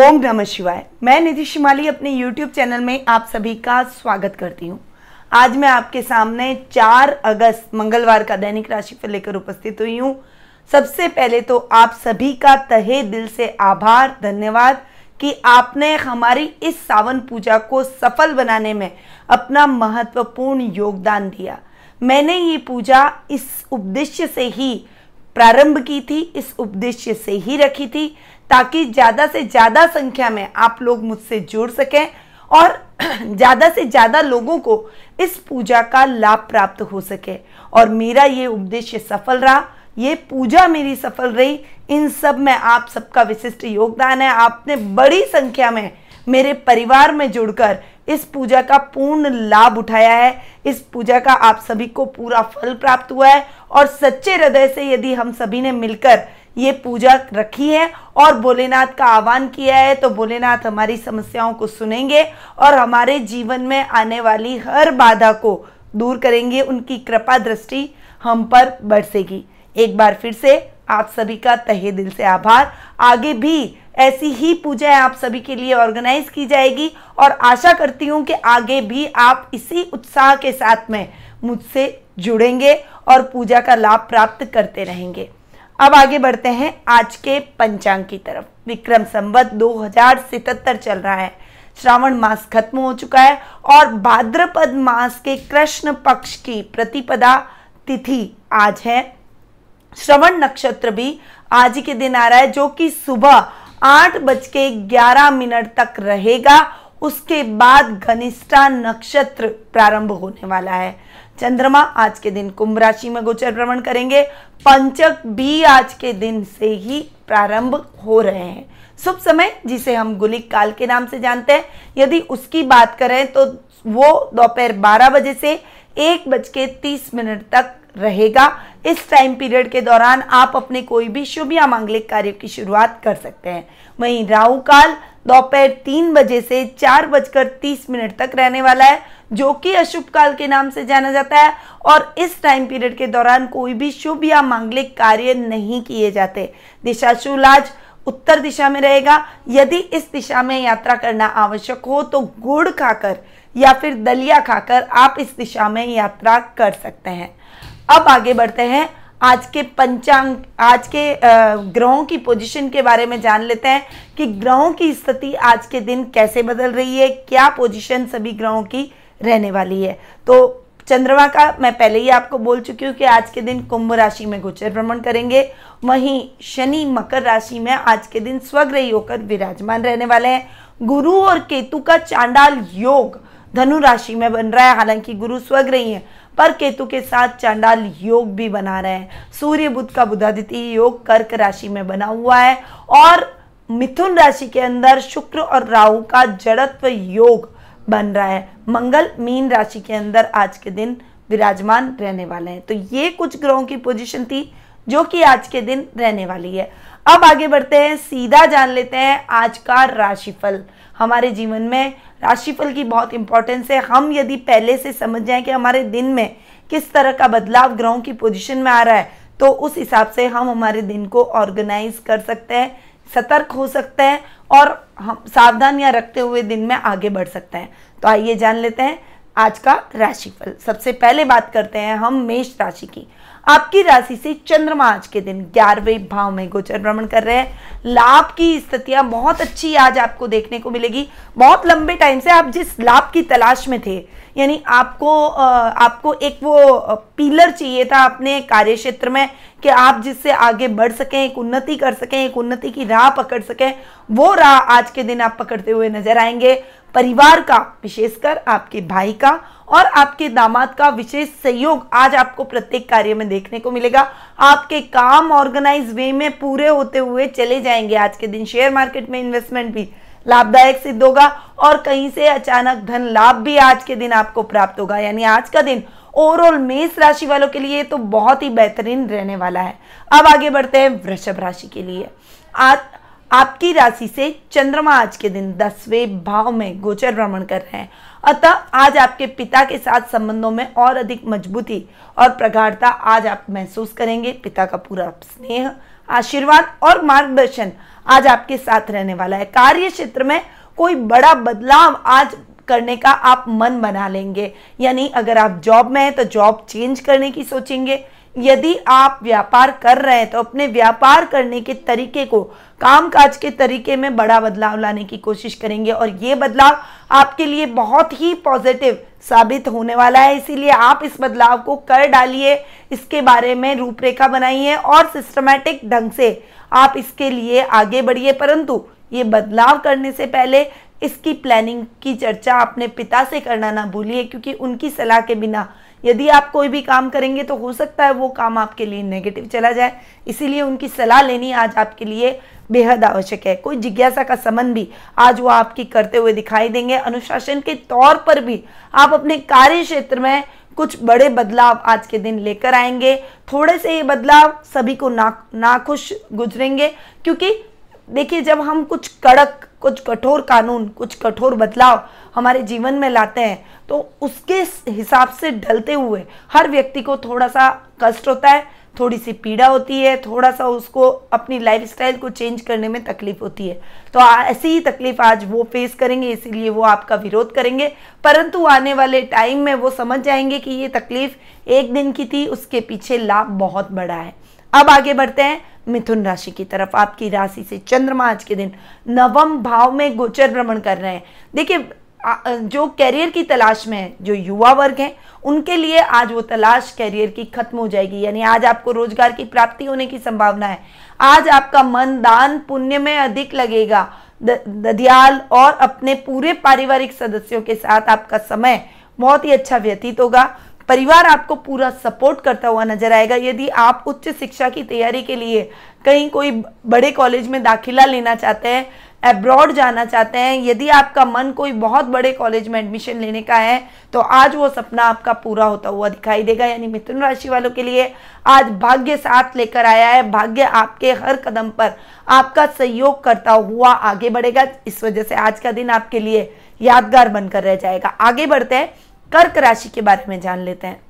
ओम नमः शिवाय। मैं निधि शिमाली, अपने YouTube चैनल में आप सभी का स्वागत करती हूँ। आज मैं आपके सामने 4 अगस्त, मंगलवार का दैनिक राशिफल लेकर उपस्थित हुई हूँ। सबसे पहले तो आप सभी का तहे दिल से आभार, धन्यवाद कि आपने हमारी इस सावन पूजा को सफल बनाने में अपना महत्वपूर्ण योगदान दिया। मैंने ये पूजा इस उद्देश्य से ही प्रारंभ की थी, इस उद्देश्य से ही रखी थी। ताकि ज़्यादा से ज़्यादा संख्या में आप लोग मुझसे जुड़ सकें और ज़्यादा से ज़्यादा लोगों को इस पूजा का लाभ प्राप्त हो सके। और मेरा ये उद्देश्य सफल रहा, ये पूजा मेरी सफल रही। इन सब में आप सबका विशिष्ट योगदान है। आपने बड़ी संख्या में मेरे परिवार में जुड़कर इस पूजा का पूर्ण लाभ उठाया है। इस पूजा का आप सभी को पूरा फल प्राप्त हुआ है। और सच्चे हृदय से यदि हम सभी ने मिलकर ये पूजा रखी है और भोलेनाथ का आह्वान किया है तो भोलेनाथ हमारी समस्याओं को सुनेंगे और हमारे जीवन में आने वाली हर बाधा को दूर करेंगे। उनकी कृपा दृष्टि हम पर बरसेगी। एक बार फिर से आप सभी का तहे दिल से आभार। आगे भी ऐसी ही पूजा आप सभी के लिए ऑर्गेनाइज की जाएगी और आशा करती हूँ कि आगे भी आप इसी उत्साह के साथ में मुझसे जुड़ेंगे और पूजा का लाभ प्राप्त करते रहेंगे। अब आगे बढ़ते हैं आज के पंचांग की तरफ़। विक्रम संवत दो चल रहा है। श्रावण मास खत्म हो चुका है और भाद्रपद मास के कृष्ण पक्ष की प्रतिपदा तिथि आज है। श्रवण नक्षत्र भी आज के दिन आ रहा है, जो कि सुबह आठ बज के ग्यारह मिनट तक रहेगा। उसके बाद घनिष्ठा नक्षत्र प्रारंभ होने वाला है। चंद्रमा आज के दिन कुंभ राशि में गोचर भ्रमण करेंगे। पंचक भी आज के दिन से ही प्रारंभ हो रहे हैं। शुभ समय, जिसे हम गुलिक काल के नाम से जानते हैं। यदि उसकी बात करें तो वो दोपहर 12 बजे से एक बज के तीस मिनट तक रहेगा। इस टाइम पीरियड के दौरान आप अपने कोई भी शुभ या मांगलिक कार्य की शुरुआत कर सकते हैं। वहीं राहु काल दोपहर तीन बजे से चार बजकर तीस मिनट तक रहने वाला है, जो कि अशुभ काल के नाम से जाना जाता है। और इस टाइम पीरियड के दौरान कोई भी शुभ या मांगलिक कार्य नहीं किए जाते। दिशा आज उत्तर दिशा में रहेगा। यदि इस दिशा में यात्रा करना आवश्यक हो तो गुड़ खाकर या फिर दलिया खाकर आप इस दिशा में यात्रा कर सकते हैं। अब आगे बढ़ते हैं। आज के पंचांग, आज के ग्रहों की पोजीशन के बारे में जान लेते हैं कि ग्रहों की स्थिति आज के दिन कैसे बदल रही है, क्या पोजीशन सभी ग्रहों की रहने वाली है। तो चंद्रमा का मैं पहले ही आपको बोल चुकी हूँ कि आज के दिन कुंभ राशि में गोचर भ्रमण करेंगे। वहीं शनि मकर राशि में आज के दिन स्वग्रही होकर विराजमान रहने वाले हैं। गुरु और केतु का चांडाल योग धनु राशि में बन रहा है, हालाँकि गुरु स्वग्रही है, पर केतु के साथ चांडाल योग भी बना रहे हैं। सूर्य बुद्ध का बुधादित्य योग कर्क राशि में बना हुआ है और मिथुन राशि के अंदर शुक्र और राहु का जड़त्व योग बन रहा है। मंगल, मीन राशि के अंदर आज के दिन विराजमान रहने वाले हैं। तो ये कुछ ग्रहों की पोजीशन थी जो कि आज के दिन रहने वाली है। अब आगे बढ़ते हैं, सीधा जान लेते हैं आज का राशिफल। हमारे जीवन में राशिफल की बहुत इंपॉर्टेंस है। हम यदि पहले से समझ जाएँ कि हमारे दिन में किस तरह का बदलाव ग्रहों की पोजीशन में आ रहा है तो उस हिसाब से हम हमारे दिन को ऑर्गेनाइज कर सकते हैं, सतर्क हो सकते हैं और हम सावधानियाँ रखते हुए दिन में आगे बढ़ सकते हैं। तो आइए जान लेते हैं आज का राशिफल। सबसे पहले बात करते हैं हम मेष राशि की। आपकी राशि से चंद्रमा आज के दिन ग्यारहवें भाव में गोचर भ्रमण कर रहे हैं। लाभ की स्थितियाँ बहुत अच्छी आज आपको देखने को मिलेगी। बहुत लंबे टाइम से आप जिस लाभ की तलाश में थे, यानी आपको आपको एक वो पिलर चाहिए था अपने कार्य क्षेत्र में कि आप जिससे आगे बढ़ सकें, एक उन्नति कर सकें, एक उन्नति की राह पकड़ सकें, वो राह आज के दिन आप पकड़ते हुए नज़र आएँगे। परिवार का, विशेषकर आपके भाई का और आपके दामाद का विशेष सहयोग आज आपको प्रत्येक कार्य में देखने को मिलेगा। आपके काम ऑर्गेनाइज वे में पूरे होते हुए चले जाएँगे। आज के दिन शेयर मार्केट में इन्वेस्टमेंट भी लाभदायक सिद्ध होगा और कहीं से अचानक धन लाभ भी आज के दिन आपको प्राप्त होगा। यानी आज का दिन ओवरऑल मेष राशि वालों के लिए तो बहुत ही बेहतरीन रहने वाला है। अब आगे बढ़ते हैं वृषभ राशि के लिए। आज आपकी राशि से चंद्रमा आज के दिन दसवें भाव में गोचर भ्रमण कर रहे हैं। अतः आज आपके पिता के साथ संबंधों में और अधिक मजबूती और प्रगाढ़ता आज आप महसूस करेंगे। पिता का पूरा स्नेह, आशीर्वाद और मार्गदर्शन आज आपके साथ रहने वाला है। कार्य क्षेत्र में कोई बड़ा बदलाव आज करने का आप मन बना लेंगे। यानी अगर आप जॉब में हैं तो जॉब चेंज करने की सोचेंगे। यदि आप व्यापार कर रहे हैं तो अपने व्यापार करने के तरीके को कामकाज के तरीके में बड़ा बदलाव लाने की कोशिश करेंगे और ये बदलाव आपके लिए बहुत ही पॉजिटिव साबित होने वाला है। इसीलिए आप इस बदलाव को कर डालिए, इसके बारे में रूपरेखा बनाइए और सिस्टमैटिक ढंग से आप इसके लिए आगे बढ़िए। परंतु ये बदलाव करने से पहले इसकी प्लानिंग की चर्चा अपने पिता से करना ना भूलिए, क्योंकि उनकी सलाह के बिना यदि आप कोई भी काम करेंगे तो हो सकता है वो काम आपके लिए नेगेटिव चला जाए। इसीलिए उनकी सलाह लेनी आज आपके लिए बेहद आवश्यक है। कोई जिज्ञासा का संबंध भी आज वो आपकी करते हुए दिखाई देंगे। अनुशासन के तौर पर भी आप अपने कार्य क्षेत्र में कुछ बड़े बदलाव आज के दिन लेकर आएँगे। थोड़े से ये बदलाव सभी को ना, नाखुश गुजरेंगे क्योंकि देखिए, जब हम कुछ कड़क, कुछ कठोर कानून, कुछ कठोर बदलाव हमारे जीवन में लाते हैं तो उसके हिसाब से ढलते हुए हर व्यक्ति को थोड़ा सा कष्ट होता है। थोड़ी सी पीड़ा होती है थोड़ा सा उसको अपनी लाइफस्टाइल को चेंज करने में तकलीफ़ होती है। तो ऐसी ही तकलीफ़ आज वो फेस करेंगे, इसीलिए वो आपका विरोध करेंगे। परंतु आने वाले टाइम में वो समझ जाएँगे कि ये तकलीफ़ एक दिन की थी, उसके पीछे लाभ बहुत बड़ा है। अब आगे बढ़ते हैं, मिथुन राशि की तरफ़। आपकी राशि से चंद्रमा आज के दिन नवम भाव में गोचर भ्रमण कर रहे हैं। देखिए जो कैरियर की तलाश में है जो युवा वर्ग हैं, उनके लिए आज वो तलाश कैरियर की खत्म हो जाएगी। यानी आज आपको रोज़गार की प्राप्ति होने की संभावना है। आज आपका मन दान पुण्य में अधिक लगेगा। ददियाल और अपने पूरे पारिवारिक सदस्यों के साथ आपका समय बहुत ही अच्छा व्यतीत होगा। परिवार आपको पूरा सपोर्ट करता हुआ नज़र आएगा। यदि आप उच्च शिक्षा की तैयारी के लिए कहीं कोई बड़े कॉलेज में दाखिला लेना चाहते हैं अब्रॉड जाना चाहते हैं, यदि आपका मन कोई बहुत बड़े कॉलेज में एडमिशन लेने का है तो आज वो सपना आपका पूरा होता हुआ दिखाई देगा। यानी मिथुन राशि वालों के लिए आज भाग्य साथ लेकर आया है। भाग्य आपके हर कदम पर आपका सहयोग करता हुआ आगे बढ़ेगा। इस वजह से आज का दिन आपके लिए यादगार बनकर रह जाएगा। आगे बढ़ते हैं, कर्क राशि के बारे में जान लेते हैं।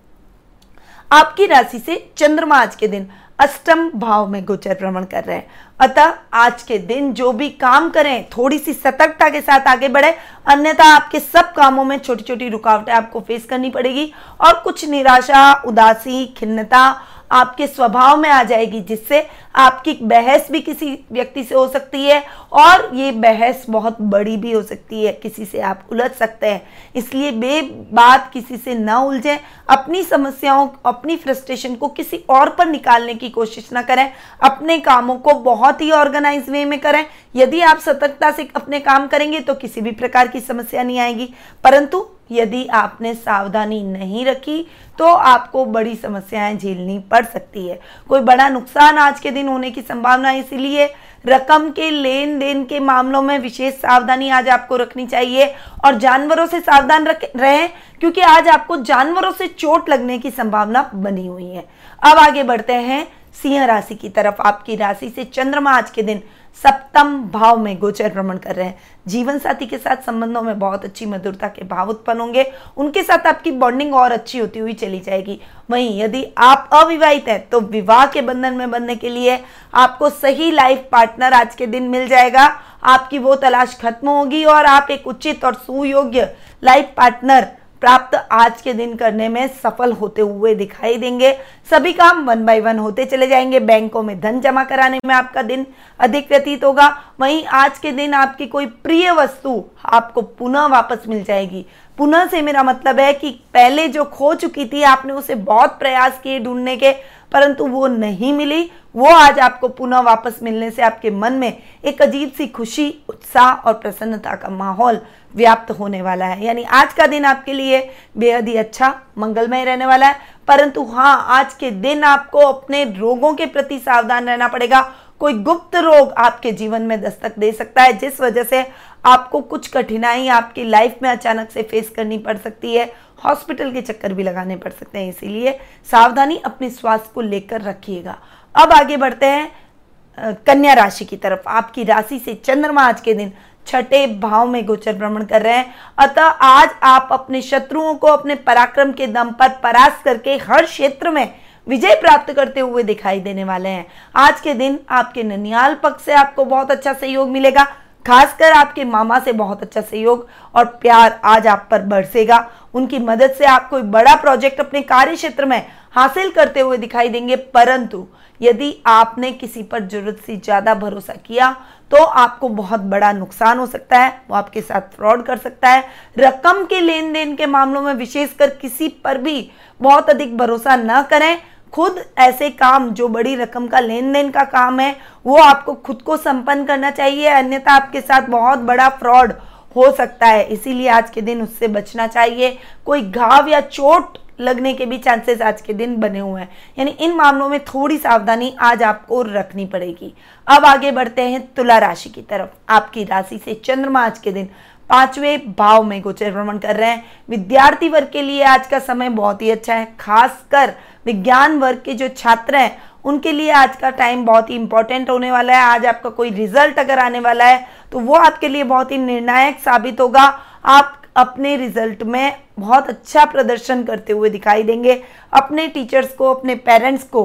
आपकी राशि से चंद्रमा आज के दिन अष्टम भाव में गोचर भ्रमण कर रहे हैं। अतः आज के दिन जो भी काम करें थोड़ी सी सतर्कता के साथ आगे बढ़े। अन्यथा आपके सब कामों में छोटी छोटी रुकावटें आपको फेस करनी पड़ेगी। और कुछ निराशा, उदासी, खिन्नता आपके स्वभाव में आ जाएगी, जिससे आपकी बहस भी किसी व्यक्ति से हो सकती है और ये बहस बहुत बड़ी भी हो सकती है, किसी से आप उलझ सकते हैं। इसलिए बे बात किसी से ना उलझें, अपनी समस्याओं, अपनी फ्रस्ट्रेशन को किसी और पर निकालने की कोशिश ना करें। अपने कामों को बहुत ही ऑर्गेनाइज वे में करें। यदि आप सतर्कता से अपने काम करेंगे तो किसी भी प्रकार की समस्या नहीं आएगी। परंतु यदि आपने सावधानी नहीं रखी तो आपको बड़ी समस्याएँ झेलनी पड़ सकती है। कोई बड़ा नुकसान आज के दिन होने की संभावना है, इसीलिए रकम के लेन देन के मामलों में विशेष सावधानी आज आपको रखनी चाहिए और जानवरों से सावधान रहें, क्योंकि आज आपको जानवरों से चोट लगने की संभावना बनी हुई है। अब आगे बढ़ते हैं। सिंह राशि की तरफ़। आपकी राशि से चंद्रमा आज के दिन सप्तम भाव में गोचर भ्रमण कर रहे हैं। जीवन साथी के साथ संबंधों में बहुत अच्छी मधुरता के भाव उत्पन्न होंगे। उनके साथ आपकी बॉन्डिंग और अच्छी होती हुई चली जाएगी। वहीं यदि आप अविवाहित हैं तो विवाह के बंधन में बनने के लिए आपको सही लाइफ पार्टनर आज के दिन मिल जाएगा। आपकी वो तलाश खत्म होगी और आप एक उचित और सुयोग्य लाइफ पार्टनर प्राप्त आज के दिन करने में सफल होते हुए दिखाई देंगे। सभी काम वन बाय वन होते चले जाएँगे। बैंकों में धन जमा कराने में आपका दिन अधिक व्यतीत होगा। वहीं आज के दिन आपकी कोई प्रिय वस्तु आपको पुनः वापस मिल जाएगी। पुनः से मेरा मतलब है कि पहले जो खो चुकी थी, आपने उसे बहुत प्रयास किए ढूँढने के, परंतु वो नहीं मिली। वो आज आपको पुनः वापस मिलने से आपके मन में एक अजीब सी खुशी, उत्साह और प्रसन्नता का माहौल व्याप्त होने वाला है। यानी आज का दिन आपके लिए बेहद ही अच्छा मंगलमय रहने वाला है। परंतु हाँ आज के दिन आपको अपने रोगों के प्रति सावधान रहना पड़ेगा कोई गुप्त रोग आपके जीवन में दस्तक दे सकता है, जिस वजह से आपको कुछ कठिनाई आपकी लाइफ में अचानक से फेस करनी पड़ सकती है हॉस्पिटल के चक्कर भी लगाने पड़ सकते हैं। इसीलिए सावधानी अपने स्वास्थ्य को लेकर रखिएगा। अब आगे बढ़ते हैं कन्या राशि की तरफ़। आपकी राशि से चंद्रमा आज के दिन छठे भाव में गोचर भ्रमण कर रहे हैं। अतः आज आप अपने शत्रुओं को अपने पराक्रम के दम पर परास्त करके हर क्षेत्र में विजय प्राप्त करते हुए दिखाई देने वाले हैं। आज के दिन आपके ननियाल पक्ष से आपको बहुत अच्छा सहयोग मिलेगा, खासकर आपके मामा से बहुत अच्छा सहयोग और प्यार आज आप पर बरसेगा। उनकी मदद से आप कोई बड़ा प्रोजेक्ट अपने कार्य क्षेत्र में हासिल करते हुए दिखाई देंगे। परंतु यदि आपने किसी पर ज़रूरत से ज़्यादा भरोसा किया तो आपको बहुत बड़ा नुकसान हो सकता है। वो आपके साथ फ्रॉड कर सकता है। रकम के लेन देन के मामलों में विशेषकर किसी पर भी बहुत अधिक भरोसा न करें। खुद ऐसे काम, जो बड़ी रकम का लेन देन का काम है, वो आपको खुद को संपन्न करना चाहिए। अन्यथा आपके साथ बहुत बड़ा फ्रॉड हो सकता है। इसीलिए आज के दिन उससे बचना चाहिए। कोई घाव या चोट लगने के भी चांसेस आज के दिन बने हुए हैं। यानी इन मामलों में थोड़ी सावधानी आज आपको रखनी पड़ेगी। अब आगे बढ़ते हैं तुला राशि की तरफ़। आपकी राशि से चंद्रमा आज के दिन पाँचवें भाव में गोचर भ्रमण कर रहे हैं। विद्यार्थी वर्ग के लिए आज का समय बहुत ही अच्छा है, खासकर विज्ञान वर्ग के जो छात्र हैं, उनके लिए आज का टाइम बहुत ही इंपॉर्टेंट होने वाला है। आज आपका कोई रिज़ल्ट अगर आने वाला है तो वो आपके लिए बहुत ही निर्णायक साबित होगा। आप अपने रिज़ल्ट में बहुत अच्छा प्रदर्शन करते हुए दिखाई देंगे। अपने टीचर्स को, अपने पेरेंट्स को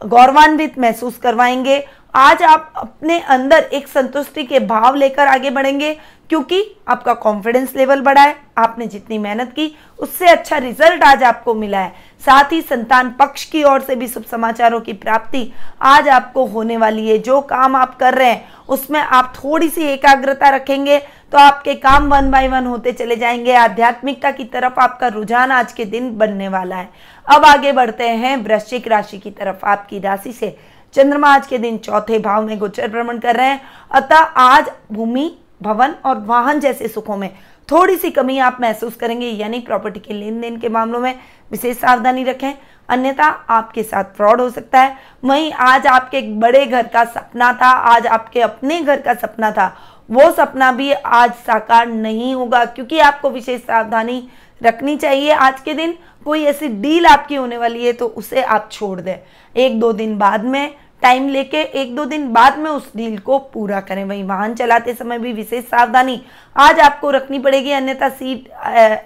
गौरवान्वित महसूस करवाएँगे। आज आप अपने अंदर एक संतुष्टि के भाव लेकर आगे बढ़ेंगे, क्योंकि आपका कॉन्फिडेंस लेवल बढ़ा है, आपने जितनी मेहनत की, उससे अच्छा रिज़ल्ट आज आपको मिला है। साथ ही संतान पक्ष की ओर से भी शुभ समाचारों की प्राप्ति आज आपको होने वाली है। जो काम आप कर रहे हैं, उसमें आप थोड़ी सी एकाग्रता रखेंगे तो आपके काम वन बाय वन होते चले जाएँगे। आध्यात्मिकता की तरफ़ आपका रुझान आज के दिन बनने वाला है। अब आगे बढ़ते हैं वृश्चिक राशि की तरफ़। आपकी राशि से चंद्रमा आज के दिन चौथे भाव में गोचर भ्रमण कर रहे हैं। अतः आज भूमि, भवन और वाहन जैसे सुखों में थोड़ी सी कमी आप महसूस करेंगे, यानी प्रॉपर्टी के लेन देन के मामलों में विशेष सावधानी रखें। अन्यथा आपके साथ फ्रॉड हो सकता है। वहीं आज आपके एक बड़े घर का सपना था। आज आपके अपने घर का सपना था। वो सपना भी आज साकार नहीं होगा, क्योंकि आपको विशेष सावधानी रखनी चाहिए आज के दिन। कोई ऐसी डील आपकी होने वाली है तो उसे आप छोड़ दें। एक दो दिन बाद में, टाइम लेके एक दो दिन बाद में उस डील को पूरा करें। वहीं वाहन चलाते समय भी विशेष सावधानी आज आपको रखनी पड़ेगी, अन्यथा सीट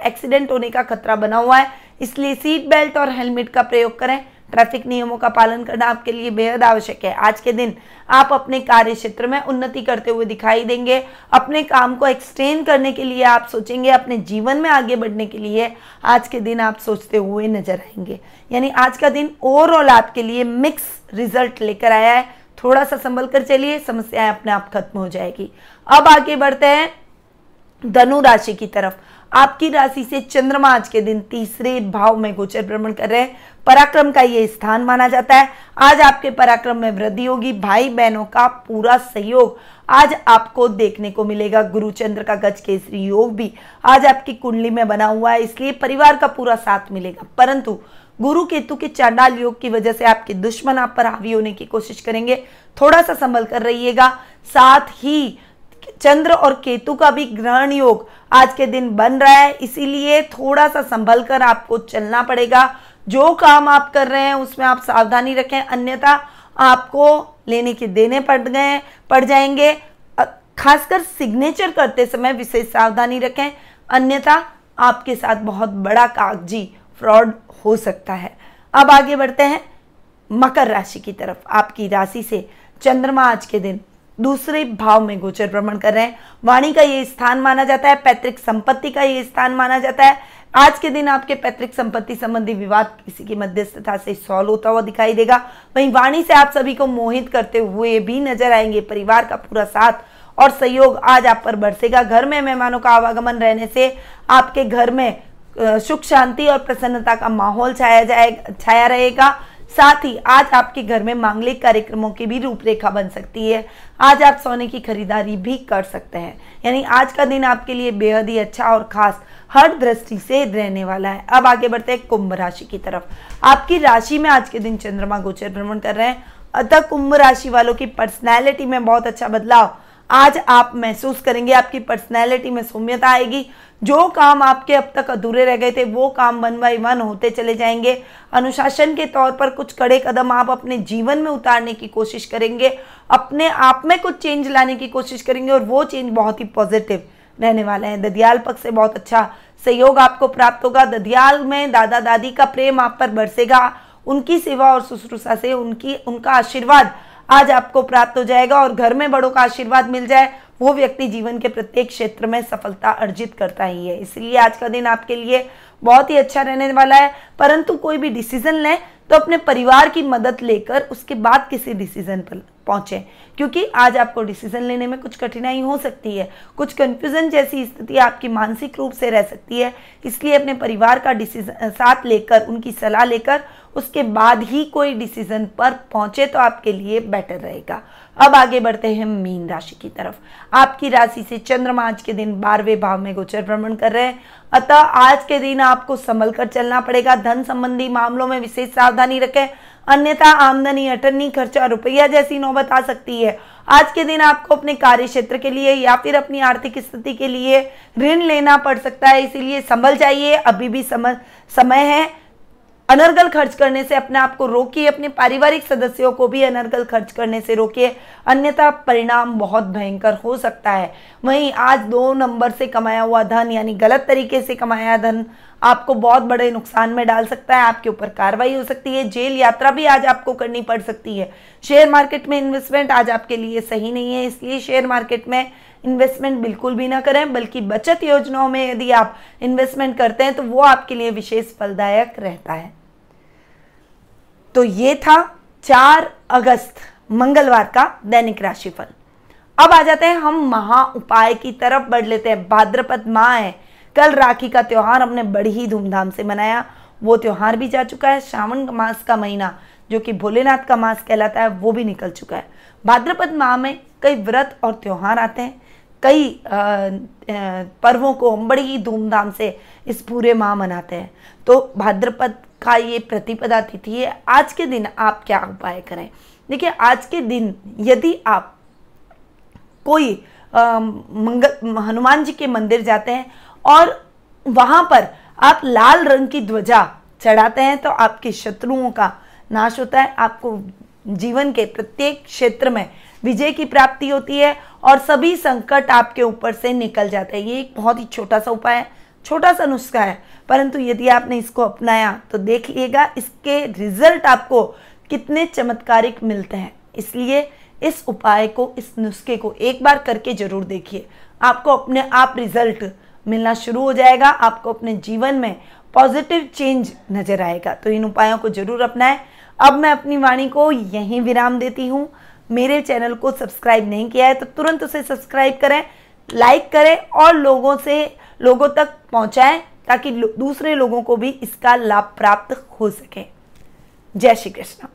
एक्सीडेंट होने का खतरा बना हुआ है। इसलिए सीट बेल्ट और हेलमेट का प्रयोग करें। ट्रैफ़िक नियमों का पालन करना आपके लिए बेहद आवश्यक है। आज के दिन आप अपने कार्य क्षेत्र में उन्नति करते हुए दिखाई देंगे। अपने काम को एक्सटेंड करने के लिए आप सोचेंगे, अपने जीवन में आगे बढ़ने के लिए आज के दिन आप सोचते हुए नज़र आएँगे। यानी आज का दिन ओवरऑल आपके लिए मिक्स रिज़ल्ट लेकर आया है। थोड़ा सा संभल कर चलिए, समस्याएँ अपने आप खत्म हो जाएगी। अब आगे बढ़ते हैं। धनु राशि की तरफ़। आपकी राशि से चंद्रमा आज के दिन तीसरे भाव में गोचर भ्रमण कर रहे हैं। पराक्रम का ये स्थान माना जाता है। आज आपके पराक्रम में वृद्धि होगी। भाई बहनों का पूरा सहयोग आज आपको देखने को मिलेगा। गुरु चंद्र का गज केसरी योग भी आज आपकी कुंडली में बना हुआ है, इसलिए परिवार का पूरा साथ मिलेगा। परंतु गुरु केतु के चांडाल योग की वजह से आपके दुश्मन आप पर हावी होने की कोशिश करेंगे। थोड़ा सा संभल कर रहिएगा। साथ ही चंद्र और केतु का भी ग्रहण योग आज के दिन बन रहा है, इसीलिए थोड़ा सा संभल कर आपको चलना पड़ेगा। जो काम आप कर रहे हैं, उसमें आप सावधानी रखें, अन्यथा आपको लेने के देने पड़ गए, पड़ जाएँगे। खासकर सिग्नेचर करते समय विशेष सावधानी रखें, अन्यथा आपके साथ बहुत बड़ा कागज़ी फ्रॉड हो सकता है। अब आगे बढ़ते हैं। मकर राशि की तरफ़, आपकी राशि से चंद्रमा आज के दिन दूसरे भाव में गोचर भ्रमण कर रहे हैं। वाणी का ये स्थान माना जाता है, पैतृक संपत्ति का ये स्थान माना जाता है। आज के दिन आपके पैतृक संपत्ति संबंधी विवाद किसी की मध्यस्थता से सॉल्व होता हुआ दिखाई देगा। वहीं वाणी से आप सभी को मोहित करते हुए भी नज़र आएँगे। परिवार का पूरा साथ और सहयोग आज आप पर बरसेगा। घर में मेहमानों का आवागमन रहने से आपके घर में सुख शांति और प्रसन्नता का माहौल छाया जाए, छाया रहेगा। साथ ही आज आपके घर में मांगलिक कार्यक्रमों की भी रूपरेखा बन सकती है। आज आप सोने की खरीदारी भी कर सकते हैं। यानी आज का दिन आपके लिए बेहद ही अच्छा और खास, हर दृष्टि से रहने वाला है। अब आगे बढ़ते हैं कुंभ राशि की तरफ़। आपकी राशि में आज के दिन चंद्रमा गोचर भ्रमण कर रहे हैं। अतः कुंभ राशि वालों की पर्सनैलिटी में बहुत अच्छा बदलाव आज आप महसूस करेंगे, आपकी पर्सनैलिटी में सौम्यता आएगी। जो काम आपके अब तक अधूरे रह गए थे, वो काम वन बाई वन होते चले जाएँगे। अनुशासन के तौर पर कुछ कड़े कदम आप अपने जीवन में उतारने की कोशिश करेंगे। अपने आप में कुछ चेंज लाने की कोशिश करेंगे और वो चेंज बहुत ही पॉजिटिव रहने वाले हैं। ददियाल पक्ष से बहुत अच्छा सहयोग आपको प्राप्त होगा। ददियाल में दादा दादी का प्रेम आप पर बरसेगा। उनकी सेवा और शुश्रूषा से उनकी, उनका आशीर्वाद आज आपको प्राप्त हो जाएगा और घर में बड़ों का आशीर्वाद मिल जाए, वो व्यक्ति जीवन के प्रत्येक क्षेत्र में सफलता अर्जित करता ही है। इसलिए आज का दिन आपके लिए बहुत ही अच्छा रहने वाला है। परंतु कोई भी डिसीज़न लें तो अपने परिवार की मदद लेकर उसके बाद किसी डिसीज़न पर पहुँचे। क्योंकि आज आपको डिसीज़न लेने में कुछ कठिनाई हो सकती है, कुछ कंफ्यूजन जैसी स्थिति आपकी मानसिक रूप से रह सकती है। इसलिए अपने परिवार का डिसीज़न साथ लेकर, उनकी सलाह लेकर उसके बाद ही कोई डिसीज़न पर पहुँचे तो आपके लिए बेटर रहेगा। अब आगे बढ़ते हैं मीन राशि की तरफ़। आपकी राशि से चंद्रमा आज के दिन बारहवें भाव में गोचर भ्रमण कर रहे हैं। अतः आज के दिन आपको संभल कर चलना पड़ेगा। धन संबंधी मामलों में विशेष सावधानी रखें। अन्यथा आमदनी, अटनी, खर्चा रुपया जैसी नौबत आ सकती है। आज के दिन आपको अपने कार्य क्षेत्र के लिए या फिर अपनी आर्थिक स्थिति के लिए ऋण लेना पड़ सकता है। इसीलिए संभल जाइए। अभी भी समय समय है। अनर्गल खर्च करने से अपने आप को रोकिए, अपने पारिवारिक सदस्यों को भी अनर्गल खर्च करने से रोकिए। अन्यथा परिणाम बहुत भयंकर हो सकता है। वहीं आज दो नंबर से कमाया हुआ धन, यानी गलत तरीके से कमाया धन, आपको बहुत बड़े नुकसान में डाल सकता है। आपके ऊपर कार्रवाई हो सकती है, जेल यात्रा भी आज आपको करनी पड़ सकती है। शेयर मार्केट में इन्वेस्टमेंट आज आपके लिए सही नहीं है, इसलिए शेयर मार्केट में इन्वेस्टमेंट बिल्कुल भी ना करें, बल्कि बचत योजनाओं में यदि आप इन्वेस्टमेंट करते हैं तो वो आपके लिए विशेष फलदायक रहता है। तो ये था चार अगस्त, मंगलवार का दैनिक राशिफल। अब आ जाते हैं हम महा उपाय की तरफ़, बढ़ लेते हैं। भाद्रपद माह है, कल राखी का त्यौहार हमने बड़ी ही धूमधाम से मनाया। वो त्यौहार भी जा चुका है, श्रावण मास का महीना, जो कि भोलेनाथ का मास कहलाता है, वो भी निकल चुका है। भाद्रपद माह में कई व्रत और त्यौहार आते हैं। कई पर्वों को हम बड़ी ही धूमधाम से इस पूरे माह मनाते हैं। तो भाद्रपद का ये प्रतिपदा तिथि है, आज के दिन आप क्या उपाय करें? देखिए, आज के दिन यदि आप कोई मंगल हनुमान जी के मंदिर जाते हैं और वहाँ पर आप लाल रंग की ध्वजा चढ़ाते हैं तो आपके शत्रुओं का नाश होता है। आपको जीवन के प्रत्येक क्षेत्र में विजय की प्राप्ति होती है और सभी संकट आपके ऊपर से निकल जाते हैं। ये एक बहुत ही छोटा सा उपाय है। छोटा सा नुस्खा है, परंतु यदि आपने इसको अपनाया तो देख लीजिएगा इसके रिज़ल्ट आपको कितने चमत्कारिक मिलते हैं। इसलिए इस उपाय को, इस नुस्खे को एक बार करके ज़रूर देखिए। आपको अपने आप रिज़ल्ट मिलना शुरू हो जाएगा, आपको अपने जीवन में पॉजिटिव चेंज नज़र आएगा। तो इन उपायों को ज़रूर अपनाएँ। अब मैं अपनी वाणी को यहीं विराम देती हूँ। मेरे चैनल को सब्सक्राइब नहीं किया है तो तुरंत उसे सब्सक्राइब करें, लाइक करें और लोगों से लोगों तक पहुंचाएँ ताकि दूसरे लोगों को भी इसका लाभ प्राप्त हो सके। जय श्री कृष्ण।